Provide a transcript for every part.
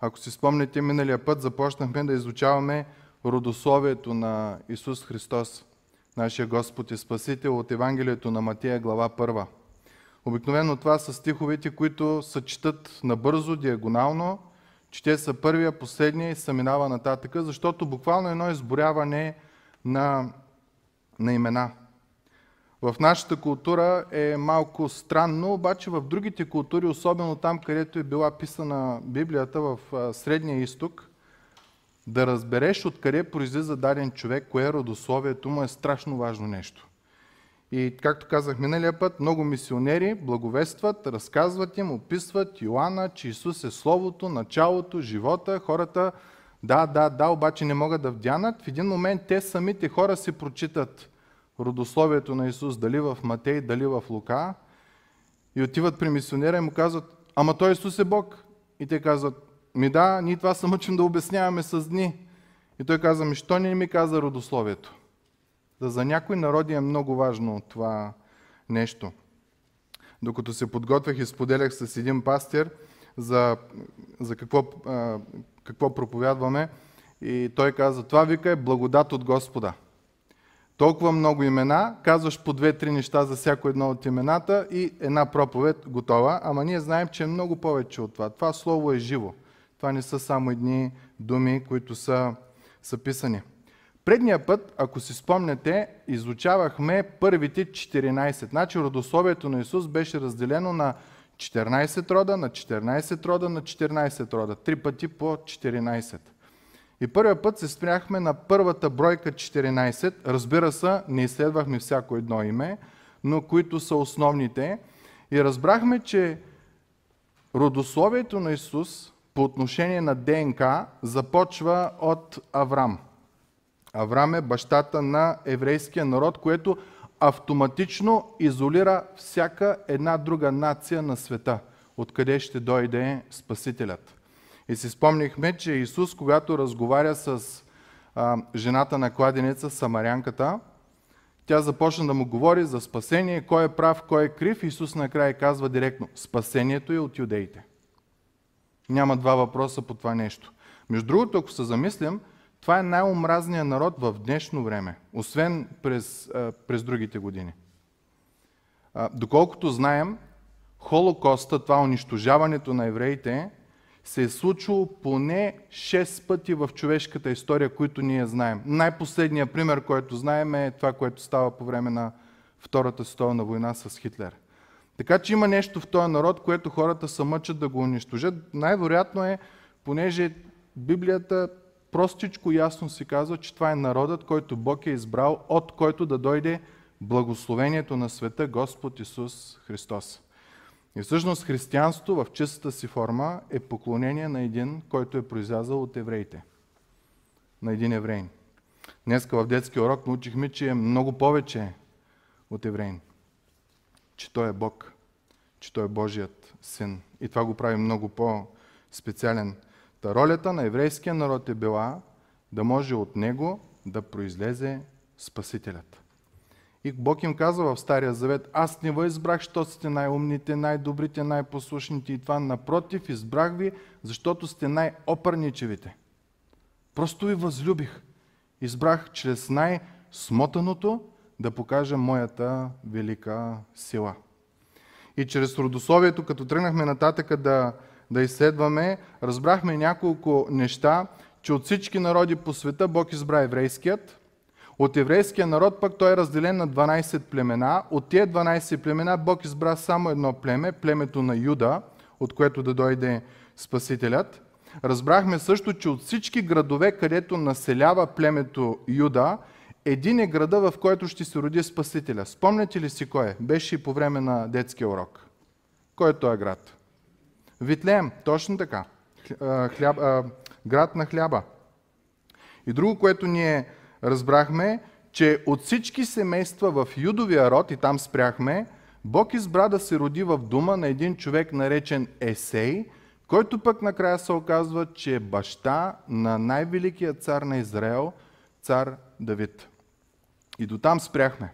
Ако си спомните, миналия път започнахме да изучаваме родословието на Исус Христос, нашия Господ и Спасител от Евангелието на Матия, глава 1. Обикновено това са стиховете, които се четат набързо, диагонално, че те са първия, последния и се минава нататък, защото буквално едно изборяване на, на имена. В нашата култура е малко странно, обаче в другите култури, особено там, където е била писана Библията в Средния изток, да разбереш откъде произлиза даден човек, кое е родословието му е страшно важно нещо. И както казах миналия път, много мисионери благовестват, разказват им, описват Йоанна, че Исус е Словото, началото, живота. Хората, да, да, да, обаче не могат да вдянат. В един момент те самите хора си прочитат родословието на Исус, дали в Матей, дали в Лука, и отиват при мисионера и му казват, ама той Исус е Бог. И те казват, ми да, ние това се мъчим да обясняваме с дни. И той каза, ми що не ми каза родословието? Да за някои народи е много важно това нещо. Докато се подготвях и споделях с един пастир за, за какво, какво проповядваме, и той каза, това вика е благодат от Господа. Толкова много имена, казваш по две-три неща за всяко едно от имената и една проповед готова, ама ние знаем, че е много повече от това. Това слово е живо. Това не са само едни думи, които са, са писани. Предния път, ако си спомняте, изучавахме първите 14. Значи родословието на Исус беше разделено на 14 рода, на 14 рода, на 14 рода. Три пъти по 14. И първия път се спряхме на първата бройка 14. Разбира се, не изследвахме всяко едно име, но които са основните. И разбрахме, че родословието на Исус по отношение на ДНК започва от Аврам. Аврам е бащата на еврейския народ, което автоматично изолира всяка една друга нация на света, откъде ще дойде Спасителят. И си спомнихме, че Исус, когато разговаря с а, жената на кладенеца, самарянката, тя започна да му говори за спасение, кой е прав, кой е крив. Исус накрая казва директно, спасението е от юдеите. Няма два въпроса по това нещо. Между другото, ако се замислям, това е най-омразният народ в днешно време, освен през, през другите години. Доколкото знаем, Холокоста, това унищожаването на евреите, се е случило поне 6 пъти в човешката история, които ние знаем. Най-последният пример, който знаем е това, което става по време на Втората световна война с Хитлер. Така че има нещо в този народ, което хората се мъчат да го унищожат. Най-вероятно е, понеже Библията простичко ясно си казва, че това е народът, който Бог е избрал, от който да дойде благословението на света Господ Исус Христос. И всъщност християнството в чистата си форма е поклонение на един, който е произлязал от евреите. На един еврейн. Днеска в детския урок научихме, че е много повече от еврейн. Че той е Бог. Че той е Божият син. И това го прави много по-специален. Та ролята на еврейския народ е била да може от него да произлезе Спасителят. И Бог им казва в Стария Завет, аз не ви избрах, защото сте най-умните, най-добрите, най-послушните и това. Напротив, избрах ви, защото сте най-опърничевите. Просто ви възлюбих. Избрах чрез най-смотаното да покажа моята велика сила. И чрез родословието, като тръгнахме нататъка да, да изследваме, разбрахме няколко неща, че от всички народи по света Бог избра еврейският, от еврейския народ пък той е разделен на 12 племена. От тези 12 племена Бог избра само едно племе, племето на Юда, от което да дойде Спасителят. Разбрахме също, че от всички градове, където населява племето Юда, един е града, в който ще се роди Спасителя. Спомняте ли си кой е? Беше и по време на детския урок. Кой е този град? Витлеем, точно така. Хляб, град на хляба. И друго, което ние разбрахме, че от всички семейства в Юдовия род, и там спряхме, Бог избра да се роди в дума на един човек наречен Есей, който пък накрая се оказва, че е баща на най-великия цар на Израел, цар Давид. И до там спряхме.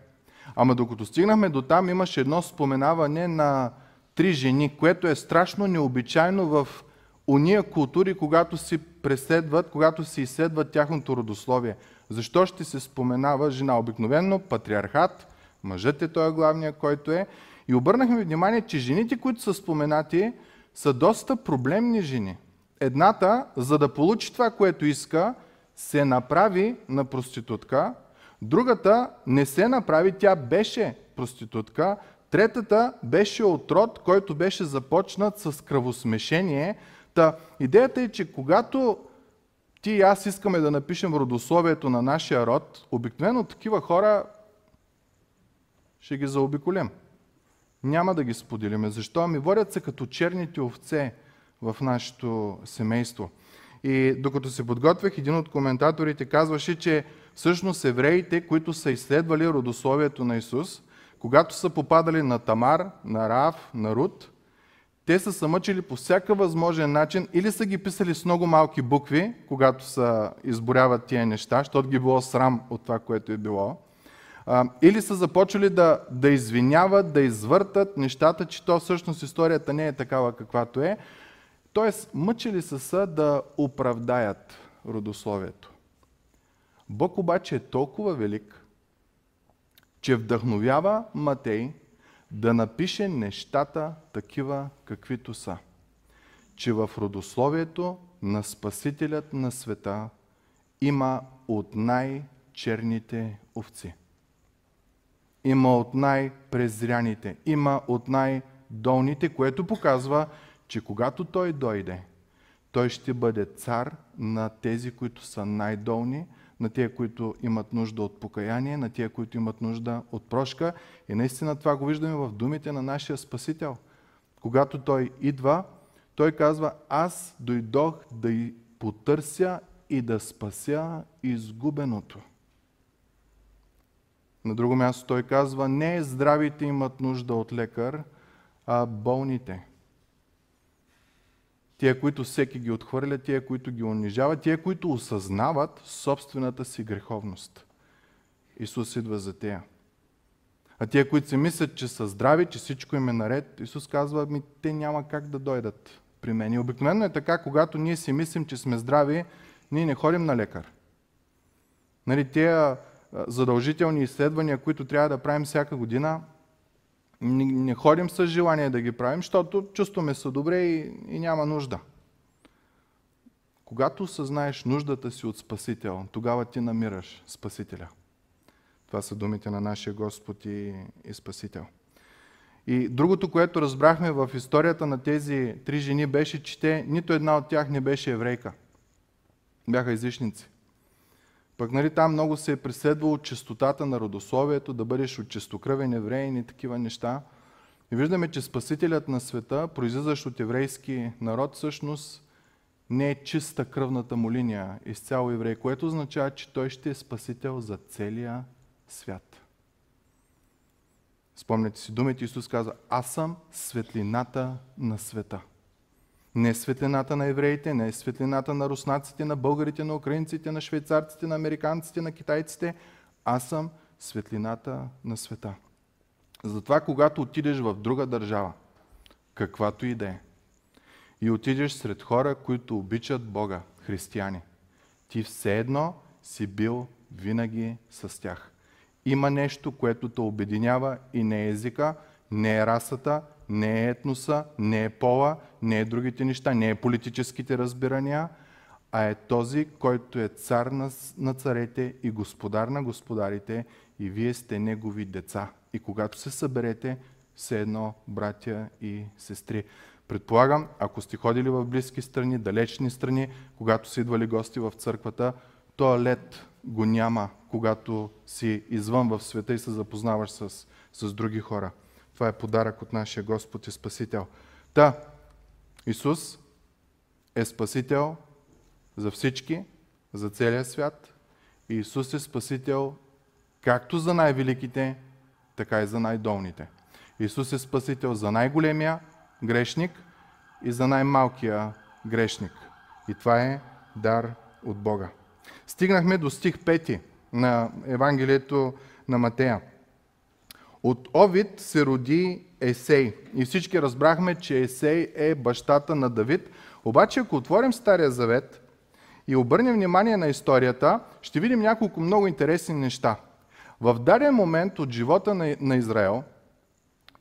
Ама докато стигнахме до там, имаше едно споменаване на три жени, което е страшно необичайно в уния култури, когато си преследват, когато си изследват тяхното родословие. Защо ще се споменава жена? Обикновено патриархат, мъжът е той главния, който е. И обърнахме внимание, че жените, които са споменати, са доста проблемни жени. Едната, за да получи това, което иска, се направи на проститутка, другата не се направи, тя беше проститутка, третата беше от род, който беше започнат с кръвосмешение. Та, идеята е, че когато ти и аз искаме да напишем родословието на нашия род, обикновено такива хора ще ги заобиколим. Няма да ги споделиме. Защо? Ами водят се като черните овце в нашето семейство. И докато се подготвях, един от коментаторите казваше, че всъщност евреите, които са изследвали родословието на Исус, когато са попадали на Тамар, на Раав, на Рут, те са се мъчили по всяка възможен начин или са ги писали с много малки букви, когато са изборяват тия неща, защото ги било срам от това, което е било, или са започвали да, да извиняват, да извъртат нещата, че то всъщност историята не е такава каквато е. Тоест, мъчили са се да оправдаят родословието. Бог обаче е толкова велик, че вдъхновява Матей да напише нещата такива, каквито са. Че в родословието на Спасителят на света има от най-черните овци. Има от най-презряните, има от най-долните, което показва, че когато Той дойде, Той ще бъде цар на тези, които са най-долни, на тия, които имат нужда от покаяние, на тия, които имат нужда от прошка. И наистина това го виждаме в думите на нашия Спасител. Когато Той идва, Той казва, аз дойдох да потърся и да спася изгубеното. На друго място той казва, не здравите имат нужда от лекар, а болните. Тия, които всеки ги отхвърля, тия, които ги унижават, тия, които осъзнават собствената си греховност. Исус идва за тея. А тия, които си мислят, че са здрави, че всичко им е наред, Исус казва, ми те няма как да дойдат при мен. И обикновено е така, когато ние си мислим, че сме здрави, ние не ходим на лекар. Нали, тия задължителни изследвания, които трябва да правим всяка година, не, не ходим с желание да ги правим, защото чувстваме се добре и, и няма нужда. Когато осъзнаеш нуждата си от Спасител, тогава ти намираш Спасителя. Това са думите на нашия Господ и, и Спасител. И другото, което разбрахме в историята на тези три жени, беше, че те, нито една от тях не беше еврейка. Бяха езичници. Пък нали, там много се е преследвало чистотата на родословието, да бъдеш от чистокръвен еврей и такива неща. И виждаме, че Спасителят на света, произлизащ от еврейски народ, всъщност не е чиста кръвната му линия изцяло еврей, което означава, че той ще е Спасител за целия свят. Спомняте си думите, Исус каза, аз съм светлината на света. Не е светлината на евреите, не е светлината на руснаците, на българите, на украинците, на швейцарците, на американците, на китайците. Аз съм светлината на света. Затова, когато отидеш в друга държава, каквато и да е, и отидеш сред хора, които обичат Бога, християни, ти все едно си бил винаги с тях. Има нещо, което те обединява и не е езика, не е расата, не е етноса, не е пола, не е другите неща, не е политическите разбирания, а е този, който е цар на, на царете и господар на господарите и вие сте негови деца. И когато се съберете, все едно братя и сестри. Предполагам, ако сте ходили в близки страни, далечни страни, когато са идвали гости в църквата, лед го няма, когато си извън в света и се запознаваш с, с други хора. Това е подарък от нашия Господ и Спасител. Та, Исус е Спасител за всички, за целия свят. И Исус е Спасител както за най-великите, така и за най-долните. Исус е Спасител за най-големия грешник и за най-малкия грешник. И това е дар от Бога. Стигнахме до стих 5 на Евангелието на Матея. От Овид се роди Есей. И всички разбрахме, че Есей е бащата на Давид. Обаче, ако отворим Стария Завет и обърнем внимание на историята, ще видим няколко много интересни неща. В даден момент от живота на, на Израел,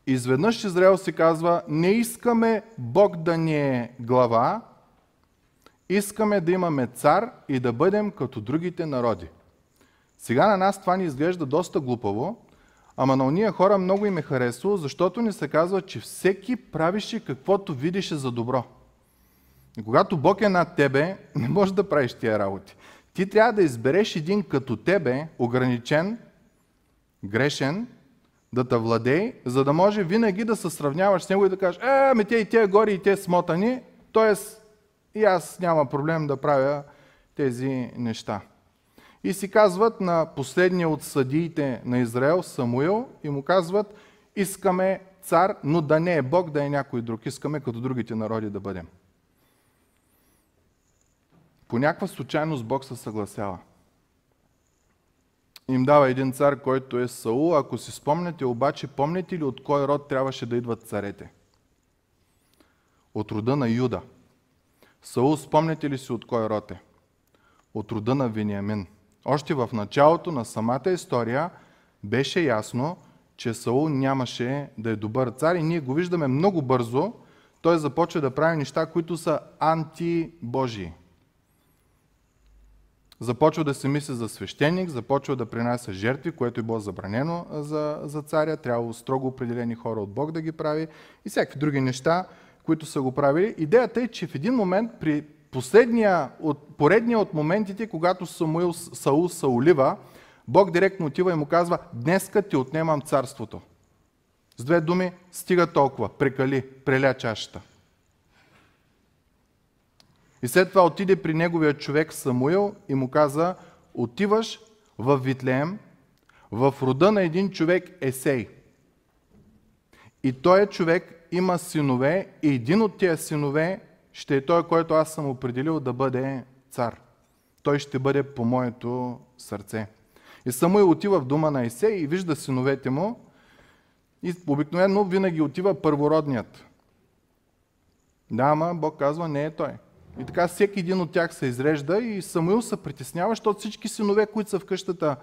изведнъж Израел си казва, не искаме Бог да ни е глава, искаме да имаме цар и да бъдем като другите народи. Сега на нас това ни изглежда доста глупаво, ама на уния хора много им е харесало, защото ни се казва, че всеки правише каквото видише за добро. И когато Бог е над тебе, не можеш да правиш тия работи. Ти трябва да избереш един като тебе, ограничен, грешен, да те владей, за да може винаги да се сравняваш с него и да кажеш, е, ами те и те гори и те смотани, т.е. и аз няма проблем да правя тези неща. И си казват на последния от съдиите на Израел, Самуил, и му казват, искаме цар, но да не е Бог, да е някой друг. Искаме като другите народи да бъдем. По някаква случайност Бог се съгласява. Им дава един цар, който е Саул. Ако си спомняте, обаче, помните ли от кой род трябваше да идват царете? От рода на Юда. Саул, спомняте ли си от кой род е? От рода на Вениамин. Още в началото на самата история беше ясно, че Саул нямаше да е добър цар и ние го виждаме много бързо. Той започва да прави неща, които са антибожии. Започва да се мисли за свещеник, започва да принася жертви, което е било забранено за, за царя, трябва строго определени хора от Бог да ги прави и всякакви други неща, които са го правили. Идеята е, че в един момент при последния, от, поредния от моментите, когато Самуил, Саул Саулива, Бог директно отива и му казва, днеска ти отнемам царството. С две думи, стига толкова, прекали, преля чашата. И след това отиде при неговия човек Самуил и му каза, отиваш в Витлеем, в рода на един човек Есей. И той човек има синове и един от тия синове ще е той, който аз съм определил да бъде цар. Той ще бъде по моето сърце. И Самуил отива в дома на Есей и вижда синовете му и обикновено винаги отива първородният. Да, ама Бог казва, не е той. И така всеки един от тях се изрежда и Самуил се притеснява, защото всички синове, които са в къщата,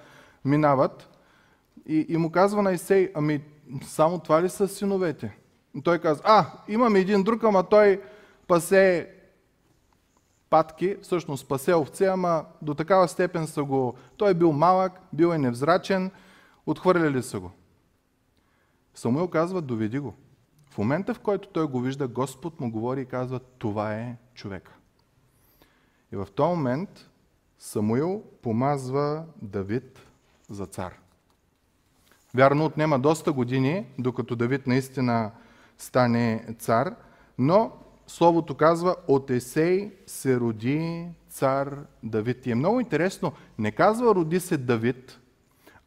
минават. И, и му казва на Исей, ами само това ли са синовете? И той казва, а, имаме един друг, ама той пасе патки, всъщност пасе овце, ама до такава степен са го... Той е бил малък, бил е невзрачен, отхвърляли са го. Самуил казва, доведи го. В момента, в който той го вижда, Господ му говори и казва, това е човека. И в този момент Самуил помазва Давид за цар. Вярно, отнема доста години, докато Давид наистина стане цар, но Словото казва, от Есей се роди цар Давид. И е много интересно, не казва роди се Давид,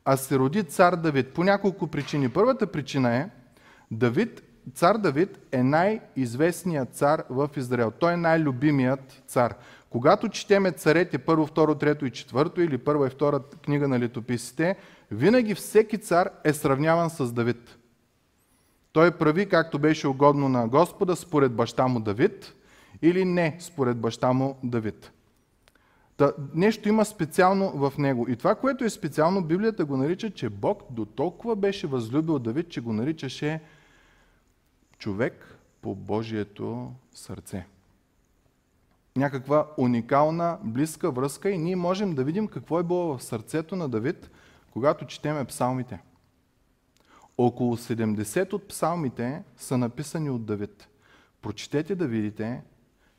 а се роди цар Давид по няколко причини. Първата причина е, Давид, цар Давид е най-известният цар в Израел. Той е най-любимият цар. Когато четеме царете първо, второ, трето и четвърто или първа и втора книга на летописите, винаги всеки цар е сравняван с Давид. Той прави както беше угодно на Господа според баща му Давид или не според баща му Давид. Та, нещо има специално в него. И това, което е специално, Библията го нарича, че Бог до толкова беше възлюбил Давид, че го наричаше човек по Божието сърце някаква уникална, близка връзка и ние можем да видим какво е било в сърцето на Давид, когато четеме псалмите. Около 70 от псалмите са написани от Давид. Прочетете да видите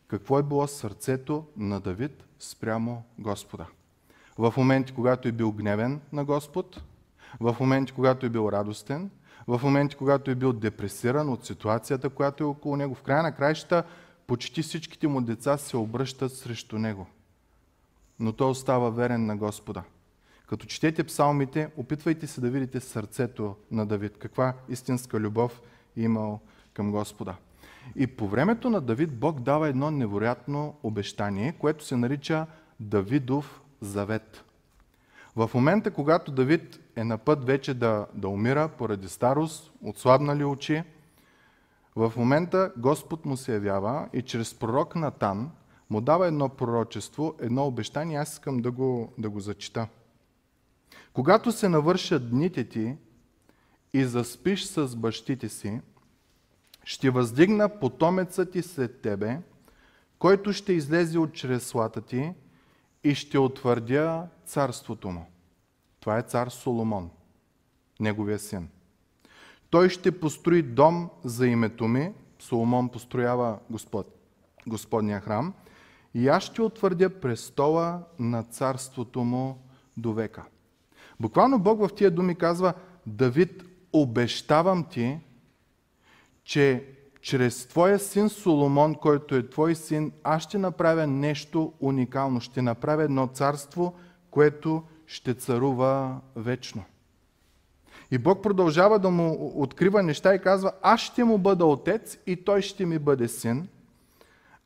какво е било сърцето на Давид спрямо Господа. В моменти, когато е бил гневен на Господ, в моменти, когато е бил радостен, в моменти, когато е бил депресиран от ситуацията, която е около него. В края на краищата почти всичките му деца се обръщат срещу него. Но той остава верен на Господа. Като четете псалмите, опитвайте се да видите сърцето на Давид. Каква истинска любов е имал към Господа. И по времето на Давид Бог дава едно невероятно обещание, което се нарича Давидов завет. В момента, когато Давид е на път вече да, да умира поради старост, отслабнали очи, В момента Господ му се явява и чрез пророк Натан му дава едно пророчество, едно обещание. Аз искам да го, да го зачита. Когато се навършат дните ти и заспиш с бащите си, ще въздигна потомеца ти след тебе, който ще излезе от чреслата ти и ще утвърдя царството му. Това е цар Соломон, неговия син. Той ще построи дом за името ми. Соломон построява Господ, Господния храм. И аз ще утвърдя престола на царството му до века. Буквално Бог в тия думи казва, Давид, обещавам ти, че чрез твоя син Соломон, който е твой син, аз ще направя нещо уникално. Ще направя едно царство, което ще царува вечно. И Бог продължава да му открива неща и казва, аз ще му бъда отец и той ще ми бъде син.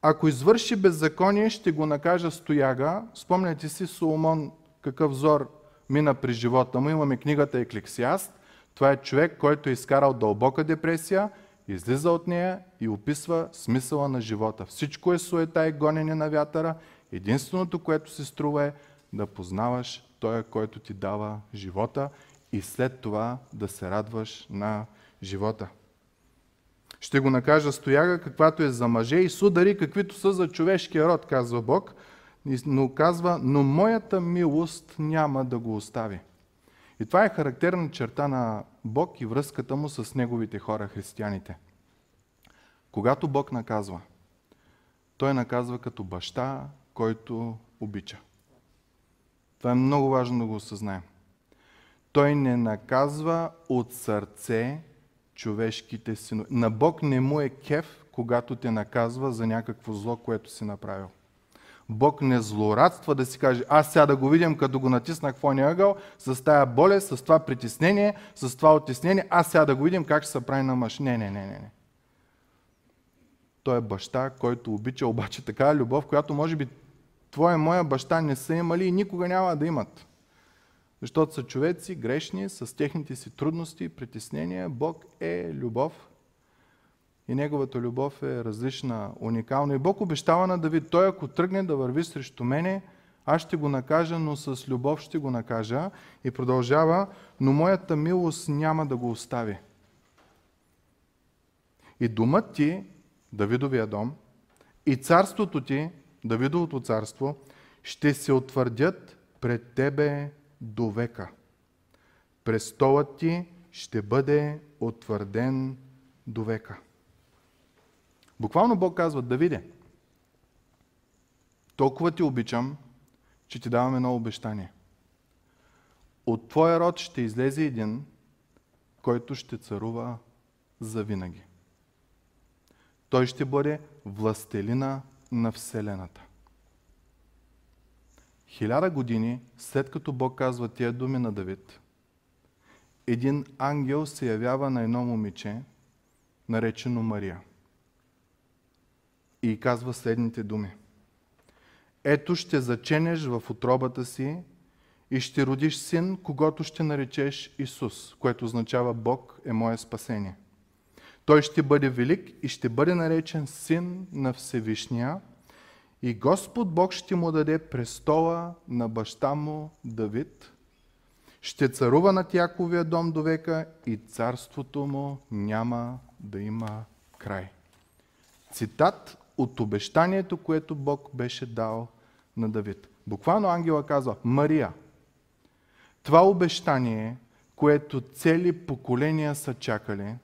Ако извърши беззаконие, ще го накажа стояга. Спомняте си Соломон какъв взор мина при живота му. Имаме книгата Еклексиаст. Това е човек, който е изкарал дълбока депресия, излиза от нея и описва смисъла на живота. Всичко е суета и гонене на вятъра. Единственото, което се струва е да познаваш Той, който ти дава живота и след това да се радваш на живота. Ще го накажа стояга, каквато е за мъже и судари, каквито са за човешкия род, казва Бог. Но казва, но моята милост няма да го остави. И това е характерна черта на Бог и връзката му с неговите хора, християните. Когато Бог наказва, Той наказва като баща, който обича. Това е много важно да го осъзнаем. Той не наказва от сърце човешките синове. На Бог не му е кеф, когато те наказва за някакво зло, което си направил. Бог не злорадства да си каже, аз сега да го видим, като го натиснах в ония ъгъл, с тая болест, с това притеснение, с това оттеснение, аз сега да го видим как ще се прави на мъж. Не, не, не, не. Той е баща, който обича обаче такава любов, която може би твоя и моя баща не са имали и никога няма да имат. Защото са човеци грешни, с техните си трудности притеснения. Бог е любов и неговата любов е различна, уникална. И Бог обещава на Давид, той ако тръгне да върви срещу мене, аз ще го накажа, но с любов ще го накажа. И продължава, но моята милост няма да го остави. И думът ти, Давидовия дом, и царството ти, Давидовото царство, ще се утвърдят пред тебе до века. Престолът ти ще бъде утвърден до века. Буквално Бог казва, Давиде, толкова ти обичам, че ти давам едно обещание. От твоя род ще излезе един, който ще царува завинаги. Той ще бъде властелина на Вселената. Хиляда години след като Бог казва тия думи на Давид, един ангел се явява на едно момиче, наречено Мария. И казва следните думи. Ето ще заченеш в отробата си и ще родиш син, когато ще наречеш Исус, което означава Бог е мое спасение. Той ще бъде велик и ще бъде наречен син на Всевишния – и Господ Бог ще му даде престола на баща му Давид, ще царува над Яковия дом до века и царството му няма да има край. Цитат от обещанието, което Бог беше дал на Давид. Буквално ангела казва, Мария, това обещание, което цели поколения са чакали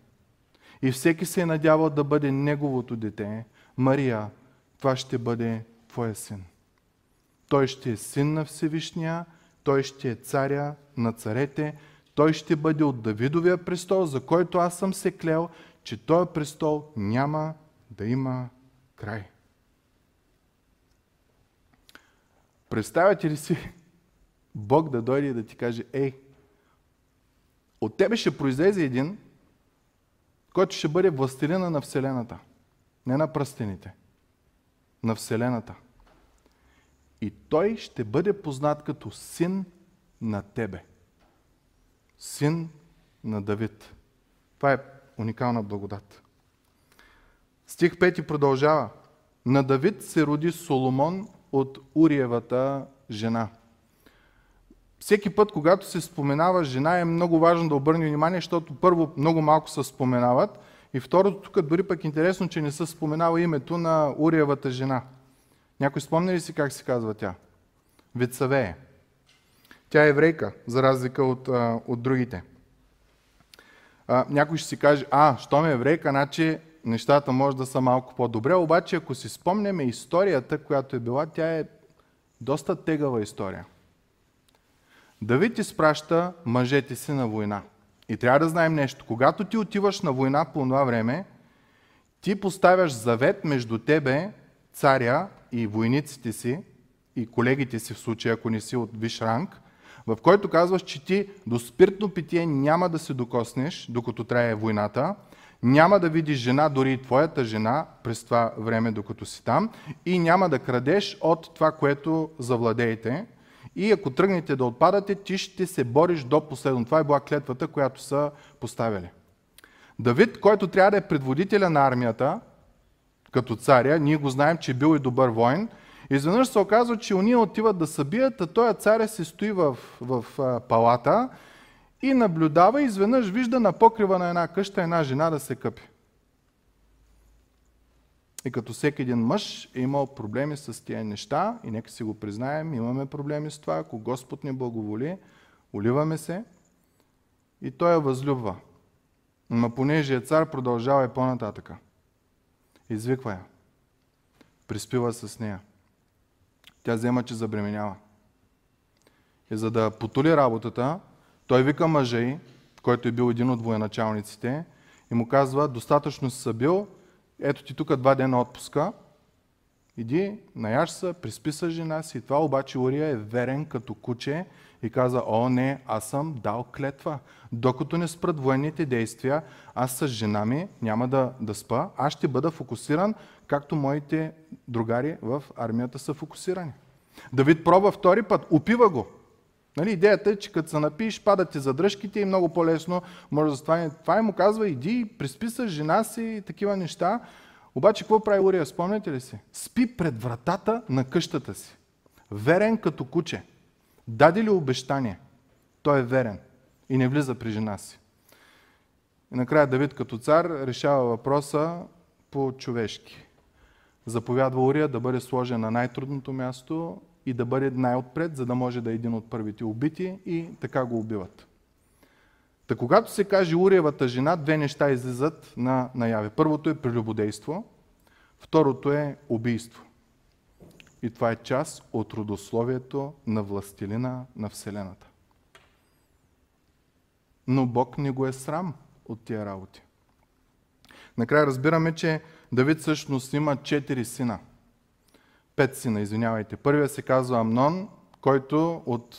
и всеки се е надявал да бъде неговото дете, Мария, това ще бъде твоя син. Той ще е син на Всевишния, той ще е царя на царете, той ще бъде от Давидовия престол, за който аз съм се клел, че този престол няма да има край. Представяте ли си Бог да дойде и да ти каже, ей, от тебе ще произлезе един, който ще бъде властелина на Вселената, не на пръстените на Вселената. И той ще бъде познат като син на тебе. Син на Давид. Това е уникална благодат. Стих 5 продължава. На Давид се роди Соломон от Уриевата жена. Всеки път, когато се споменава жена, е много важно да обърне внимание, защото първо много малко се споменават и второто, тук дори пък интересно, че не се споменава името на Уриевата жена. Някой спомня ли си как се казва тя? Вицавее. Тя е еврейка, за разлика от, от другите. А, някой ще си каже, а, що ме еврейка, значи нещата може да са малко по-добре, обаче ако си спомняме историята, която е била, тя е доста тегава история. Давид изпраща мъжете си на война. И трябва да знаем нещо. Когато ти отиваш на война по това време, ти поставяш завет между тебе, царя и войниците си, и колегите си в случая, ако не си от виш ранг, в който казваш, че ти до спиртно питие няма да се докоснеш, докато трае войната, няма да видиш жена, дори и твоята жена, през това време, докато си там, и няма да крадеш от това, което завладеете. И ако тръгнете да отпадате, ти ще се бориш до последно. Това е била клетвата, която са поставили. Давид, който трябва да е предводителя на армията, като царя, ние го знаем, че е бил и добър воин, изведнъж се оказва, че уния отиват да събият, а той царя се стои в, в палата и наблюдава и изведнъж вижда на покрива на една къща една жена да се къпи. И като всеки един мъж е имал проблеми с тия неща, и нека си го признаем, имаме проблеми с това, ако Господ ни благоволи, оливаме се и той я възлюбва. Но понеже е цар, продължава и по-нататъка. Извиква я. Приспива с нея. Тя взема, че забременява. И за да потули работата, той вика мъжей, който е бил един от военачалниците, и му казва, достатъчно си са бил, ето ти тук два дена отпуска, иди, наяш се, приспи с жена си. Това обаче Урия е верен като куче и каза, о не, аз съм дал клетва. Докато не спрат военните действия, аз с жена ми няма да, да спа, аз ще бъда фокусиран, както моите другари в армията са фокусирани. Давид пробва втори път, опива го. Нали, идеята е, че като се напиеш, падат ти задръжките и много по-лесно може да стане. Това и му казва, иди, приспи с жена си и такива неща. Обаче какво прави Урия, спомняте ли си? Спи пред вратата на къщата си. Верен като куче. Даде ли обещание? Той е верен и не влиза при жена си. И накрая Давид като цар решава въпроса по-човешки. Заповядва Урия да бъде сложен на най-трудното място и да бъде най-отпред, за да може да е един от първите убити и така го убиват. Та когато се каже Уриевата жена, две неща излизат на наяве. Първото е прелюбодейство, второто е убийство. И това е част от родословието на властелина на Вселената. Но Бог не го е срам от тия работи. Накрая разбираме, че Давид всъщност има четири сина – пет сина, извинявайте. Първият се казва Амнон, който от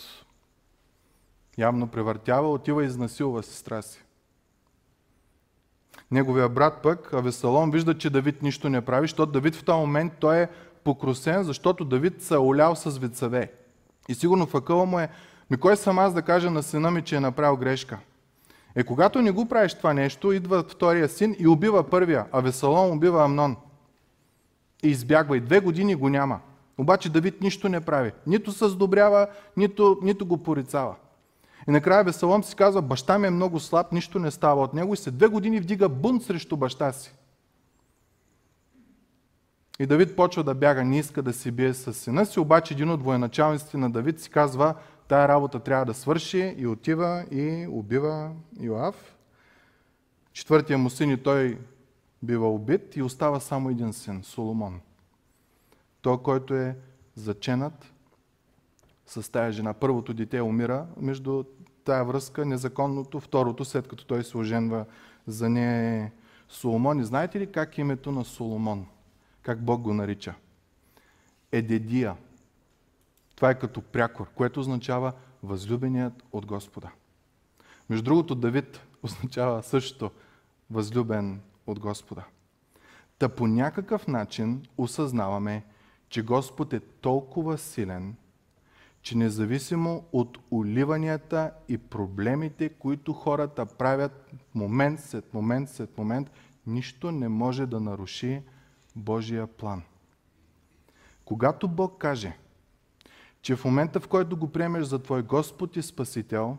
явно превъртява, отива и изнасилва сестра си. Неговия брат пък, Авесалом, вижда, че Давид нищо не прави, защото Давид в този момент той е покрусен, защото Давид се е олял с вицаве. И сигурно в акъла му е, ми кой съм аз да кажа на сина ми, че е направил грешка? Е, когато не го правиш това нещо, идва втория син и убива първия, а Весалом убива Амнон избягва. И две години го няма. Обаче Давид нищо не прави. Нито се сдобрява, нито, нито го порицава. И накрая Весалом си казва, баща ми е много слаб, нищо не става от него и след две години вдига бунт срещу баща си. И Давид почва да бяга, не иска да си бие с сина си, обаче един от военачалниците на Давид си казва, тая работа трябва да свърши и отива и убива Йоав. Четвъртия му син и той бива убит и остава само един син, Соломон. Той, който е заченат с тая жена. Първото дете умира между тая връзка, незаконното. Второто, след като той се оженва за нея е Соломон. И знаете ли как е името на Соломон? Как Бог го нарича? Едедия. Това е като прякор, което означава възлюбеният от Господа. Между другото, Давид означава също възлюбен от Господа. Та по някакъв начин осъзнаваме, че Господ е толкова силен, че независимо от оливанията и проблемите, които хората правят момент след момент след момент, нищо не може да наруши Божия план. Когато Бог каже, че в момента в който го приемеш за твой Господ и Спасител,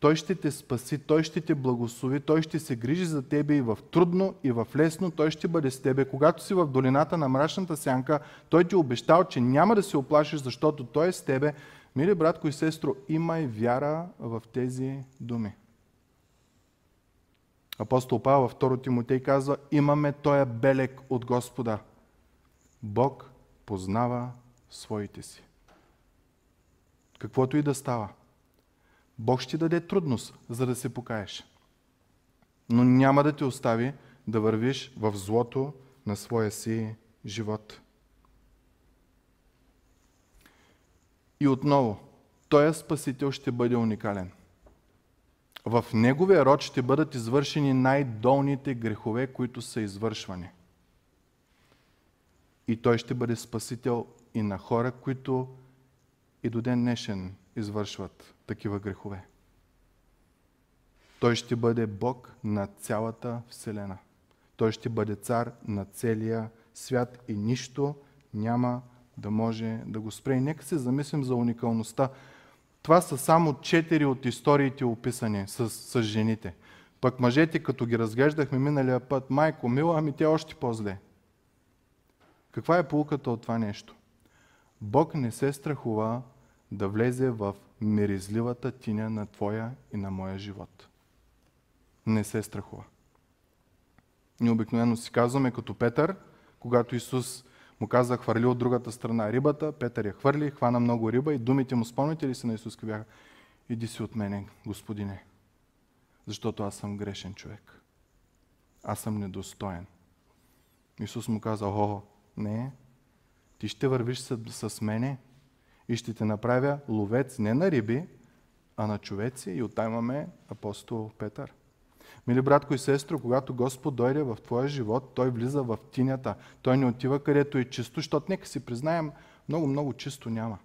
Той ще те спаси, Той ще те благослови, Той ще се грижи за тебе и в трудно, и в лесно, Той ще бъде с тебе. Когато си в долината на мрачната сянка, Той ти е обещал, че няма да се оплашиш, защото Той е с тебе. Мили братко и сестро, имай вяра в тези думи. Апостол Павел във 2 Тимотей казва, имаме тоя белек от Господа. Бог познава своите си. Каквото и да става. Бог ще даде трудност, за да се покаеш. Но няма да те остави да вървиш в злото на своя си живот. И отново, Той Спасител ще бъде уникален. В Неговия род ще бъдат извършени най-долните грехове, които са извършвани. И Той ще бъде Спасител и на хора, които и до ден днешен извършват такива грехове. Той ще бъде Бог на цялата Вселена. Той ще бъде цар на целия свят и нищо няма да може да го спре. И нека се замислим за уникалността. Това са само четири от историите описани с, с жените. Пък мъжете, като ги разглеждахме миналия път, майко, мила, ами те още по-зле. Каква е полуката от това нещо? Бог не се страхува да влезе в миризливата тиня на твоя и на моя живот. Не се страхува. Ние обикновено си казваме като Петър, когато Исус му каза, хвърли от другата страна рибата, Петър я хвърли, хвана много риба и думите му, спомните ли се на Исус, бяха, иди си от мене, Господине, защото аз съм грешен човек. Аз съм недостоен. Исус му каза, о, не, ти ще вървиш с, с мене и ще те направя ловец не на риби, а на човеци. И оттам имаме апостол Петър. Мили братко и сестро, когато Господ дойде в твоя живот, Той влиза в тинята. Той не отива където е чисто, защото нека си признаем, много-много чисто няма.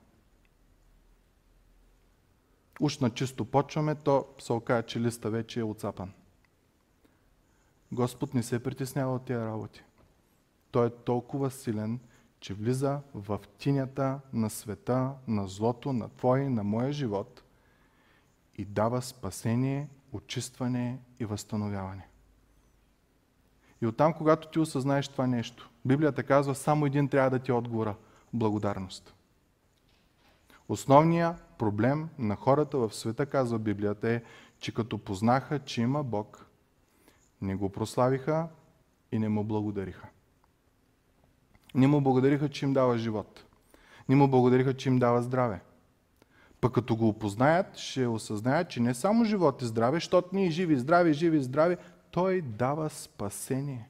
Уж на чисто почваме, то се окаже, че листа вече е отцапан. Господ не се притеснява от тия работи. Той е толкова силен, че влиза в тинята на света, на злото, на твой, на моя живот и дава спасение, очистване и възстановяване. И оттам, когато ти осъзнаеш това нещо, Библията казва, само един трябва да ти е отговора – благодарност. Основният проблем на хората в света, казва Библията, е, че като познаха, че има Бог, не го прославиха и не му благодариха. Не му благодариха, че им дава живот. Не му благодариха, че им дава здраве. Пък като го опознаят, ще осъзнаят, че не само живот и здраве, защото ние живи, здрави, живи, здрави, той дава спасение.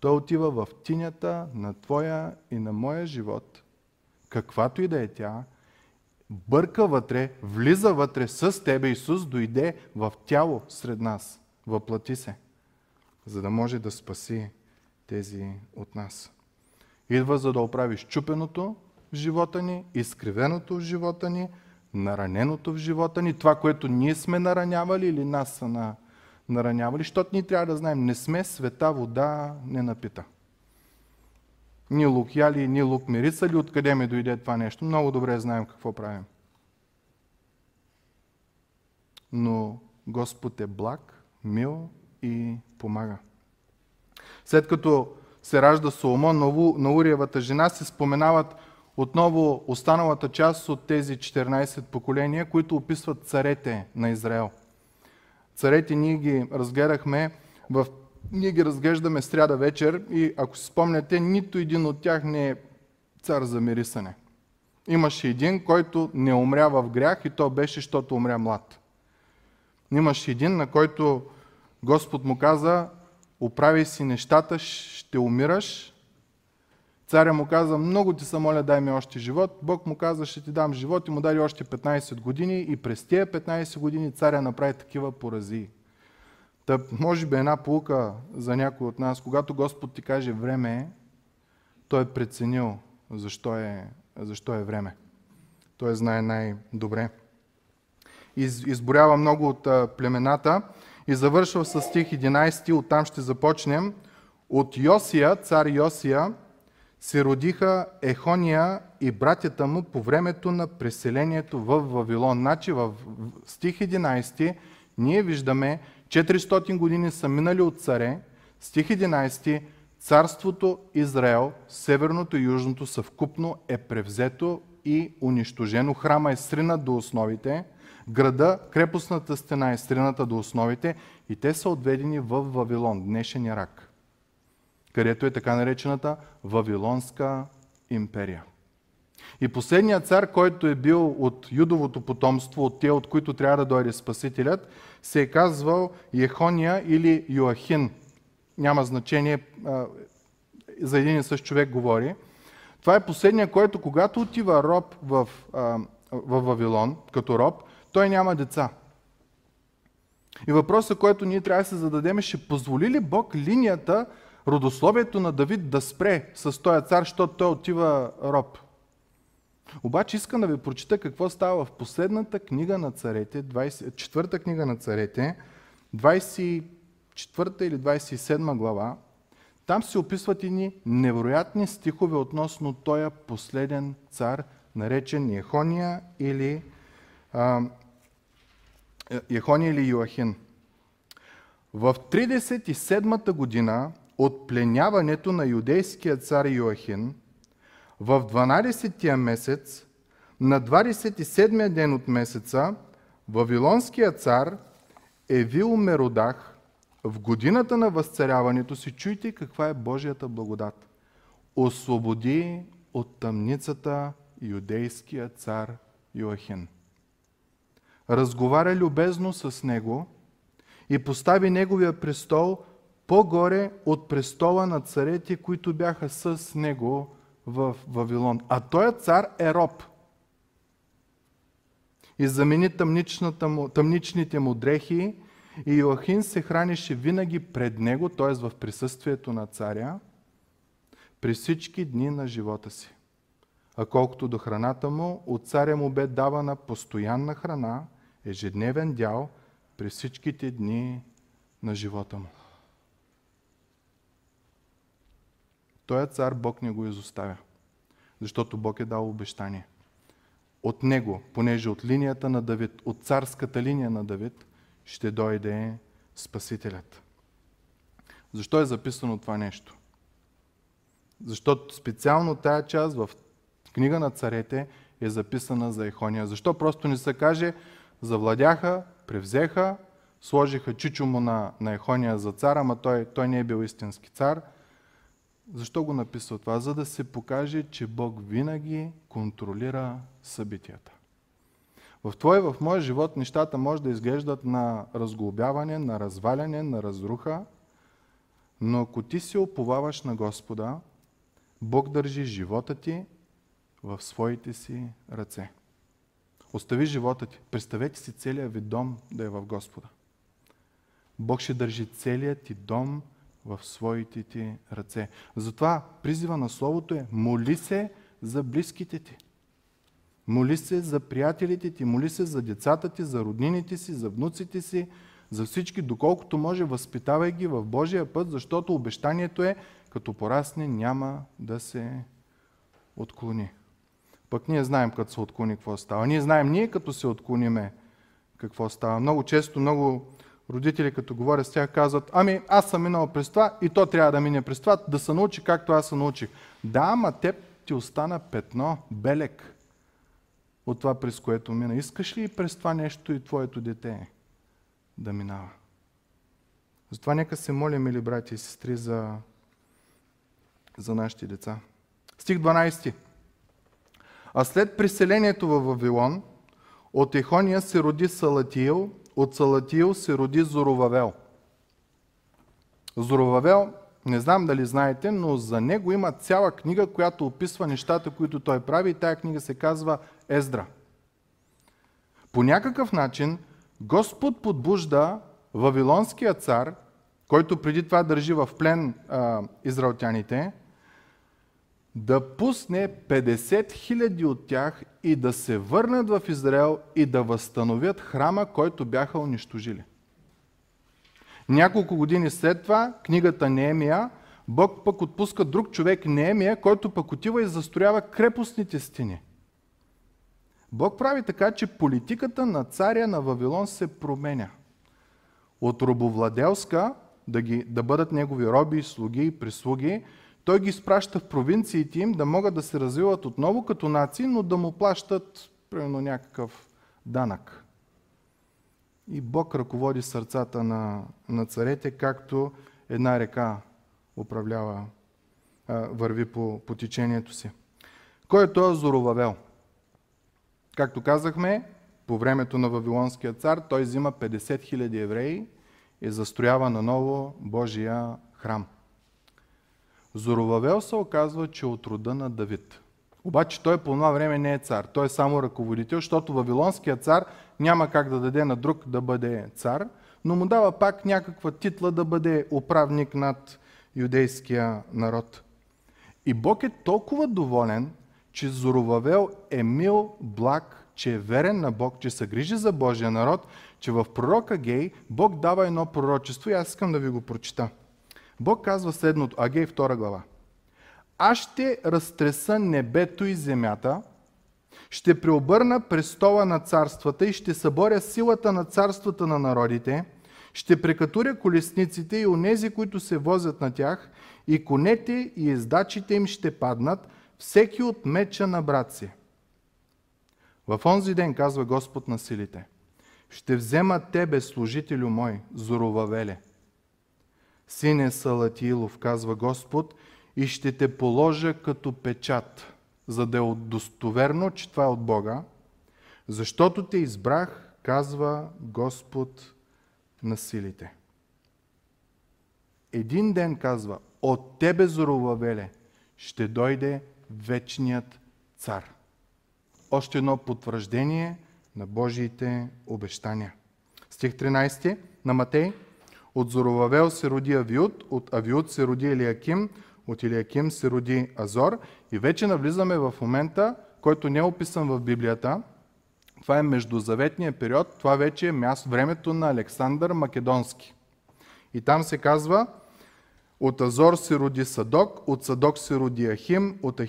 Той отива в тинята на твоя и на моя живот, каквато и да е тя, бърка вътре, влиза вътре с тебе. Исус дойде в тяло сред нас, въплати се, за да може да спаси тези от нас. Идва за да оправи щупеното в живота ни, изкривеното в живота ни, нараненото в живота ни, това, което ние сме наранявали или нас са на, наранявали, защото ние трябва да знаем, не сме света вода не напита. Ни лук яли, ни лук мирисали, откъде ми дойде това нещо. Много добре знаем какво правим. Но Господ е благ, мил и помага. След като се ражда Соломон на Уриевата жена, се споменават отново останалата част от тези 14 поколения, които описват царете на Израел. Царете ние ги разгледахме в ние ги разглеждаме сряда вечер и ако си спомняте, нито един от тях не е цар за мирисане. Имаше един, който не умря в грях и то беше, защото умря млад. Имаше един, на който Господ му каза, оправи си нещата, ще умираш. Царя му каза, много ти се моля, дай ми още живот. Бог му каза, ще ти дам живот и му даде още 15 години и през тия 15 години царя направи такива порази. Та, може би една полука за някой от нас, когато Господ ти каже време е, той е преценил защо е, защо е време. Той знае най-добре. Из, изборява много от племената и завършва с стих 11, оттам ще започнем. От Йосия, цар Йосия, се родиха Ехония и братята му по времето на преселението в Вавилон. Значи в стих 11 ние виждаме 400 години са минали от царе, стих 11 царството Израел, северното и южното съвкупно е превзето и унищожено. Храма е сринат до основите, града, крепостната стена е срината до основите и те са отведени в Вавилон, днешен Ирак, където е така наречената Вавилонска империя. И последният цар, който е бил от юдовото потомство, от те, от които трябва да дойде Спасителят, се е казвал Ехония или Йоахин. Няма значение, за един и същ човек говори. Това е последният, който когато отива роб в, в Вавилон, като роб, той няма деца. И въпросът, който ние трябва да се зададем е, ще позволи ли Бог линията, родословието на Давид да спре с този цар, защото той отива роб? Обаче искам да ви прочита какво става в последната книга на царете, 20, четвърта книга на царете, 24 или 27 глава. Там се описват и невероятни стихове относно този последен цар, наречен Ехония или, а, Ехония или Йоахин. В 37-та година от пленяването на юдейския цар Йоахин – в 12-тия месец, на 27-я ден от месеца, Вавилонският цар Евил Меродах в годината на възцаряването си, чуйте каква е Божията благодат. Освободи от тъмницата юдейския цар Йоахин. Разговаря любезно с него и постави неговия престол по-горе от престола на царете, които бяха с него в Вавилон. А той цар е роб. И замени му, тъмничните му дрехи и Йоахин се хранише винаги пред него, т.е. в присъствието на царя, при всички дни на живота си. А колкото до храната му, от царя му бе давана постоянна храна, ежедневен дял при всичките дни на живота му. Той цар Бог не го изоставя, защото Бог е дал обещание. От него, понеже от линията на Давид, от царската линия на Давид, ще дойде Спасителят. Защо е записано това нещо? Защото специално тая част в книга на царете е записана за Ехония. Защо просто не се каже, завладяха, превзеха, сложиха чичо му на, на Ехония за цар, ама той, той не е бил истински цар – защо го написва това? За да се покаже, че Бог винаги контролира събитията. В твой в моя живот нещата може да изглеждат на разглобяване, на разваляне, на разруха, но ако ти се оповаваш на Господа, Бог държи живота ти в своите си ръце. Остави живота ти. Представете си целият ви дом да е в Господа. Бог ще държи целият ти дом в своите ти ръце. Затова призива на Словото е моли се за близките ти. Моли се за приятелите ти, моли се за децата ти, за роднините си, за внуците си, за всички, доколкото може, възпитавай ги в Божия път, защото обещанието е, като порасне, няма да се отклони. Пък ние знаем, като се отклони, какво става. Ние знаем, ние като се отклониме, какво става. Много често, много родители, като говоря с тях, казват, ами аз съм минал през това и то трябва да мине през това, да се научи както аз се научих. Да, ама теб ти остана петно, белек от това, през което мина. Искаш ли през това нещо и твоето дете да минава? Затова нека се молим, или брати и сестри, за, за нашите деца. Стих 12. А след преселението в Вавилон, от Ехония се роди Салатиил, от Салатил се роди Зоровавел. Зоровавел, не знам дали знаете, но за него има цяла книга, която описва нещата, които той прави и тая книга се казва Ездра. По някакъв начин Господ подбужда Вавилонския цар, който преди това държи в плен а, израелтяните, да пусне 50 хиляди от тях и да се върнат в Израел и да възстановят храма, който бяха унищожили. Няколко години след това, книгата Неемия, Бог пък отпуска друг човек Неемия, който пък отива и застроява крепостните стени. Бог прави така, че политиката на царя на Вавилон се променя. От робовладелска, да, ги, да бъдат негови роби, слуги и прислуги, той ги изпраща в провинциите им да могат да се развиват отново като нации, но да му плащат примерно някакъв данък. И Бог ръководи сърцата на, на царете, както една река управлява, а, върви по, по течението си. Кой е този Зоровавел? Както казахме, по времето на Вавилонския цар, той взима 50 000 евреи и застроява наново Божия храм. Зоровавел се оказва, че е от рода на Давид. Обаче той по това време не е цар, той е само ръководител, защото Вавилонския цар няма как да даде на друг да бъде цар, но му дава пак някаква титла да бъде управник над юдейския народ. И Бог е толкова доволен, че Зоровавел е мил, благ, че е верен на Бог, че се грижи за Божия народ, че в пророка Гей Бог дава едно пророчество и аз искам да ви го прочита. Бог казва следното, Агей 2 глава. Аз ще разтреса небето и земята, ще преобърна престола на царствата и ще съборя силата на царствата на народите, ще прекатуря колесниците и онези, които се возят на тях, и конете и издачите им ще паднат, всеки от меча на брат си. В онзи ден, казва Господ на силите, ще взема тебе, служителю мой, Зоровавеле, сине Салатилов, казва Господ, и ще те положа като печат, за да е достоверно, че това е от Бога, защото те избрах, казва Господ на силите. Един ден, казва, от тебе, Зоровавеле, ще дойде вечният цар. Още едно потвърждение на Божиите обещания. Стих 13 на Матей. От Зоровавел се роди Авиуд, от Авиуд се роди Елиаким, от Илиаким се роди Азор. И вече навлизаме в момента, който не е описан в Библията. Това е междузаветния период. Това вече е място, времето на Александър Македонски. И там се казва, от Азор се роди Садок, от Садок се роди Ахим, от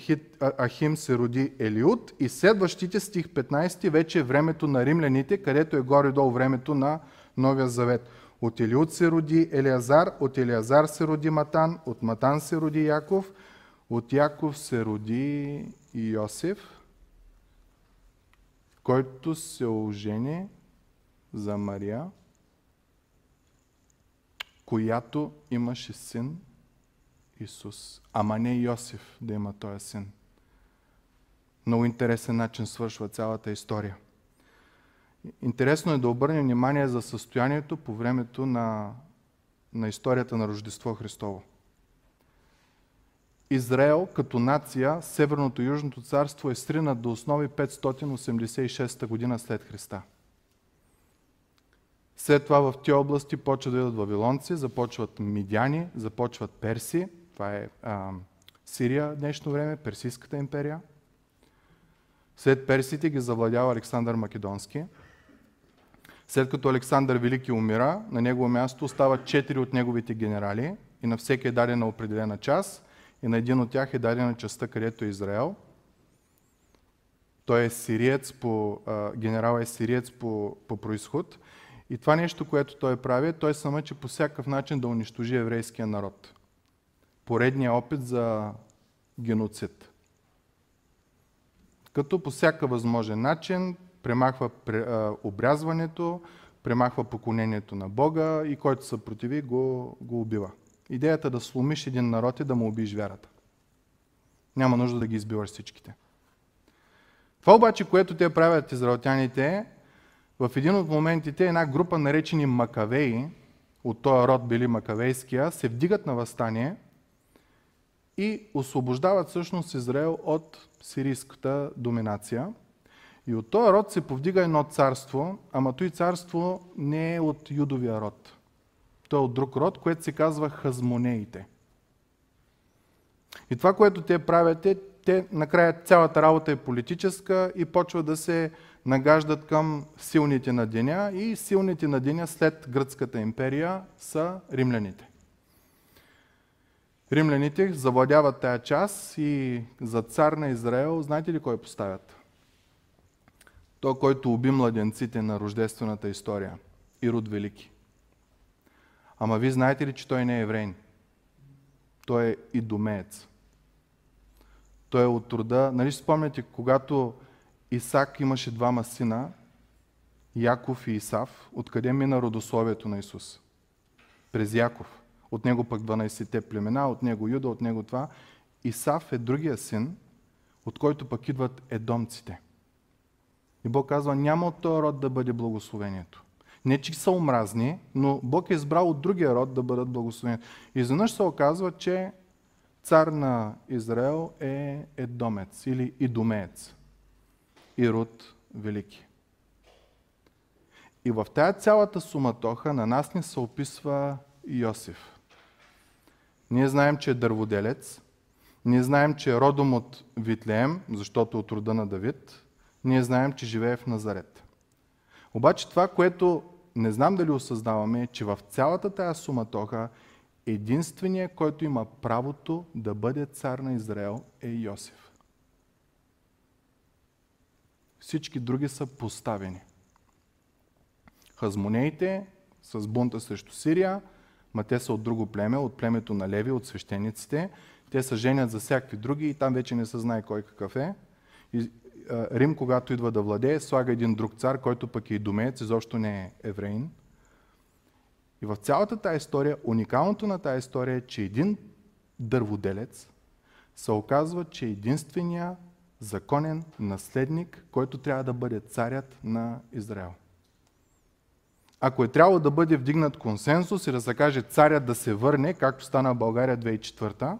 Ахим се роди Елиуд и следващите стих 15 вече е времето на римляните, където е горе-долу времето на Новия Завет. От Елиуд се роди Елиазар, от Елиазар се роди Матан, от Матан се роди Яков, от Яков се роди Йосиф, който се ожени за Мария, която имаше син Исус, ама не Йосиф да има този син. Много интересен начин свършва цялата история. Интересно е да обърнем внимание за състоянието по времето на, на историята на Рождество Христово. Израел като нация, Северното и Южното царство е сринат до основи 586 година след Христа. След това в тези области почват да идват вавилонци, започват мидяни, започват перси. Това е а, Сирия днешно време, Персийската империя. След персите ги завладява Александър Македонски – след като Александър Велики умира, на негово място остават четири от неговите генерали и на всеки е дадена определена част и на един от тях е дадена частта, където е Израел. Той е сириец по, генерал е сириец по, по происход. И това нещо, което той прави, той се мъчи по всякакъв начин да унищожи еврейския народ. Поредният опит за геноцид. Като по всякакъв възможен начин премахва обрязването, премахва поклонението на Бога и който се противи, го, го убива. Идеята да сломиш един народ е да му убиеш вярата. Няма нужда да ги избиваш всичките. Това обаче, което те правят израелтяните, в един от моментите една група наречени Макавеи, от този род били Макавейския, се вдигат на възстание и освобождават всъщност Израел от сирийската доминация – и от този род се повдига едно царство, ама той царство не е от юдовия род. То е от друг род, което се казва хазмонеите. И това, което те правят, е, те накрая цялата работа е политическа и почва да се нагаждат към силните на деня и силните на деня след Гръцката империя са римляните. Римляните завладяват тая част и за цар на Израел, знаете ли кой поставят? Той, който уби младенците на рождествената история. Ирод Велики. Ама вие знаете ли, че той не е еврейн? Той е идомеец. Той е от труда. Нали спомняте, когато Исак имаше двама сина, Яков и Исав, откъде мина родословието на Исус? През Яков. От него пък 12-те племена, от него Юда, от него това. Исав е другия син, от който пък идват едомците. И Бог казва, няма от този род да бъде благословението. Не, че са омразни, но Бог е избрал от другия род да бъдат благословени. И изведнъж се оказва, че цар на Израел е едомец или идомеец. Ирод Велики. И в тая цялата суматоха на нас ни се описва Йосиф. Ние знаем, че е дърводелец. Ние знаем, че е родом от Витлеем, защото от рода на Давид. Ние знаем, че живее в Назарет. Обаче това, което не знам дали осъзнаваме, е, че в цялата тая суматоха единственият, който има правото да бъде цар на Израел е Йосиф. Всички други са поставени. Хазмонеите с бунта срещу Сирия, ма те са от друго племе, от племето на Леви, от свещениците. Те се женят за всякакви други и там вече не се знае кой какъв е. И, Рим, когато идва да владее, слага един друг цар, който пък е и домеец, изобщо не е евреин. И в цялата тази история, уникалното на тази история е, че един дърводелец се оказва, че е единствения законен наследник, който трябва да бъде царят на Израел. Ако е трябвало да бъде вдигнат консенсус и да се каже царят да се върне, както стана в България 2004,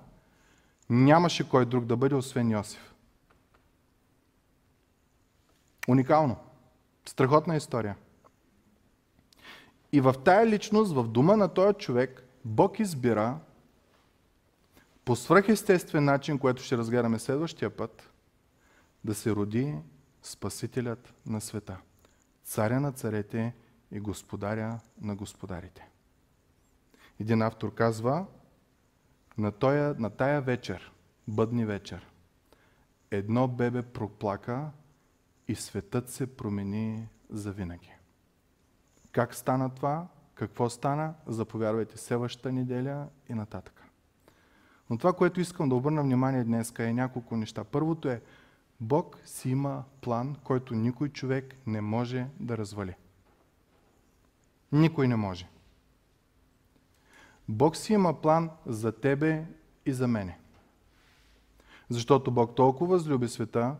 нямаше кой друг да бъде, освен Йосиф. Уникално. Страхотна история. И в тая личност, в дума на този човек, Бог избира по свръхестествен начин, което ще разгледаме следващия път, да се роди Спасителят на света. Царя на царете и господаря на господарите. Един автор казва, на, тоя, на тая вечер, бъдни вечер, едно бебе проплака и светът се промени за винаги. Как стана това? Какво стана? Заповядвайте следващата неделя и нататък. Но това, което искам да обърна внимание днес е няколко неща. Първото е, Бог си има план, който никой човек не може да развали. Никой не може. Бог си има план за тебе и за мене. Защото Бог толкова възлюби света,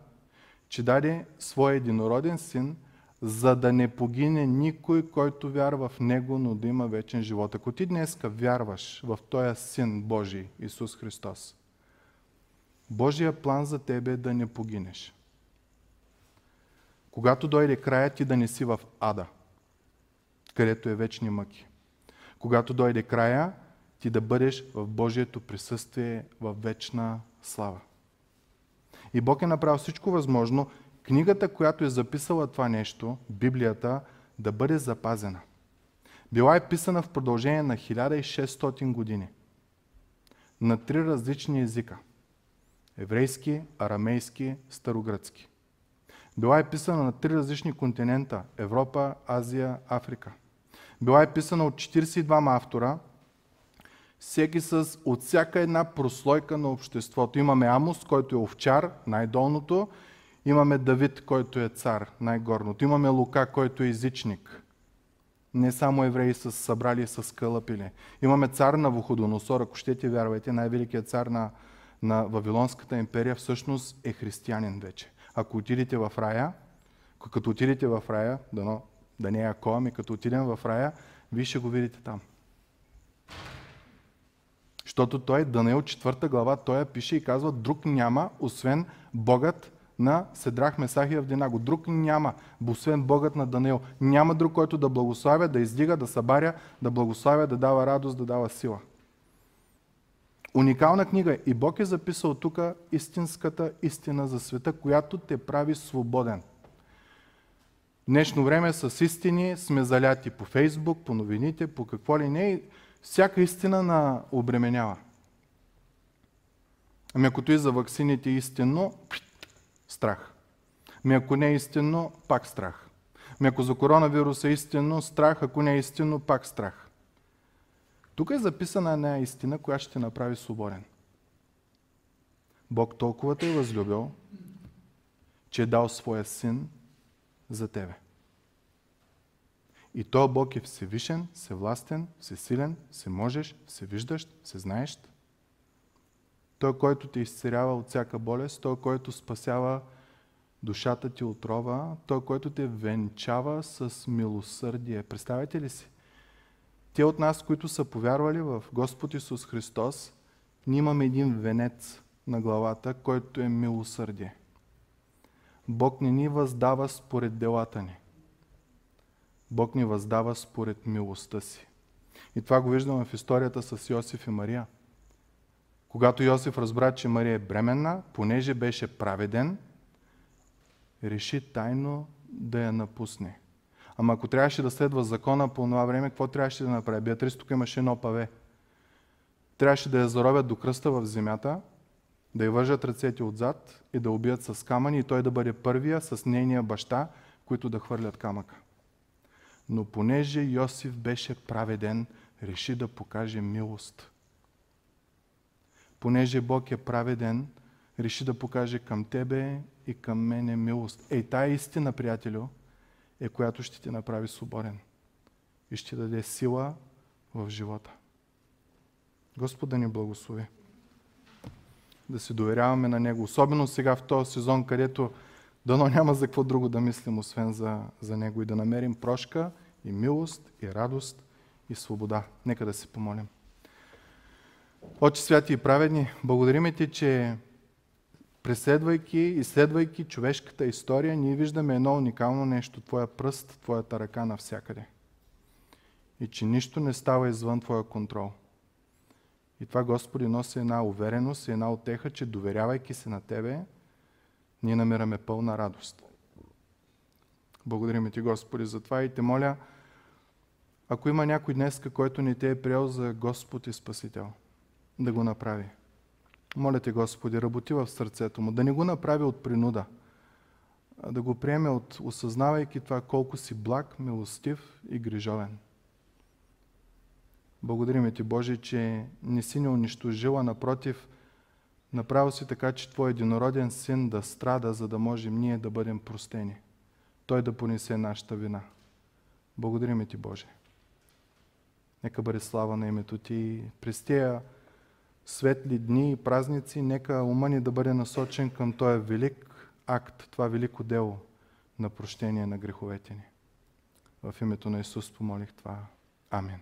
че даде своя единороден син, за да не погине никой, който вярва в Него, но да има вечен живот. Ако ти днеска вярваш в Тоя Син Божий, Исус Христос, Божия план за тебе е да не погинеш. Когато дойде края ти да не си в ада, където е вечни мъки. Когато дойде края, ти да бъдеш в Божието присъствие в вечна слава. И Бог е направил всичко възможно книгата, която е записала това нещо, Библията, да бъде запазена. Била е писана в продължение на 1600 години. На три различни езика. Еврейски, арамейски, старогръцки. Била е писана на три различни континента – Европа, Азия, Африка. Била е писана от 42 автора, всеки с от всяка една прослойка на обществото. Имаме Амос, който е овчар, най-долното, имаме Давид, който е цар, най-горното. Имаме Лука, който е езичник. Не само евреи са събрали с кълъпили. Имаме цар на Вуходоносор, ако ще ти вярвайте, най-великият цар на, на Вавилонската империя всъщност е християнин вече. Ако отидете в рая, като отидете в рая, дано да не е ако, ами като отидем в рая, вие ще го видите там. Защото той, Данаил 4 глава, той я пише и казва, друг няма, освен Богът на Седрах Месах и Авдинаго. Друг няма, освен Богът на Данаил. Няма друг, който да благославя, да издига, да събаря, да благославя, да дава радост, да дава сила. Уникална книга. И Бог е записал тук истинската истина за света, която те прави свободен. днешно време с истини сме заляти по Фейсбук, по новините, по какво ли не. Всяка истина на обременява. Ами ако и за ваксините е истинно, страх. Ами ако не е истинно, пак страх. Ами ако за коронавирус е истинно, страх, ако не е истинно, пак страх. Тук е записана една истина, която ще направи свободен. Бог толкова те е възлюбил, че е дал своя син за тебе. И то Бог е всевишен, всевластен, всесилен, всеможеш, всевиждащ, всезнаещ. Той, който те изцерява от всяка болест, Той, който спасява душата ти от рова, Той, който те венчава с милосърдие. Представете ли си? Те от нас, които са повярвали в Господ Исус Христос, ние имаме един венец на главата, който е милосърдие. Бог не ни въздава според делата ни. Бог ни въздава според милостта си. И това го виждаме в историята с Йосиф и Мария. Когато Йосиф разбра, че Мария е бременна, понеже беше праведен, реши тайно да я напусне. Ама ако трябваше да следва закона по това време, какво трябваше да направи? Беатрис тук имаше едно паве. Трябваше да я заровят до кръста в земята, да я въжат ръцете отзад и да убият с камъни и той да бъде първия с нейния баща, които да хвърлят камъка. Но понеже Йосиф беше праведен, реши да покаже милост. Понеже Бог е праведен, реши да покаже към тебе и към мене милост. Ей, тая истина, приятелю, е която ще те направи свободен и ще даде сила в живота. Господ да ни благослови. Да се доверяваме на Него. Особено сега в този сезон, където дано няма за какво друго да мислим, освен за, за Него и да намерим прошка и милост и радост и свобода. Нека да се помолим. Отче святи и праведни, благодарим Ти, че преследвайки, изследвайки човешката история, ние виждаме едно уникално нещо, Твоя пръст, Твоята ръка навсякъде. И че нищо не става извън Твоя контрол. И това, Господи, носи една увереност и една отеха, че доверявайки се на Тебе, ние намираме пълна радост. Благодарим Ти, Господи, за това и Те моля, ако има някой днес, който не Те е приел за Господ и Спасител, да го направи. Моля те, Господи, работи в сърцето му, да не го направи от принуда, а да го приеме от осъзнавайки това колко си благ, милостив и грижовен. Благодарим ти, Боже, че не си ни унищожил, а напротив, направил си така, че Твой единороден син да страда, за да можем ние да бъдем простени. Той да понесе нашата вина. Благодарим ти, Боже. Нека бъде слава на името Ти. През тия светли дни и празници, нека ума ни да бъде насочен към този велик акт, това велико дело на прощение на греховете ни. В името на Исус помолих това. Амин.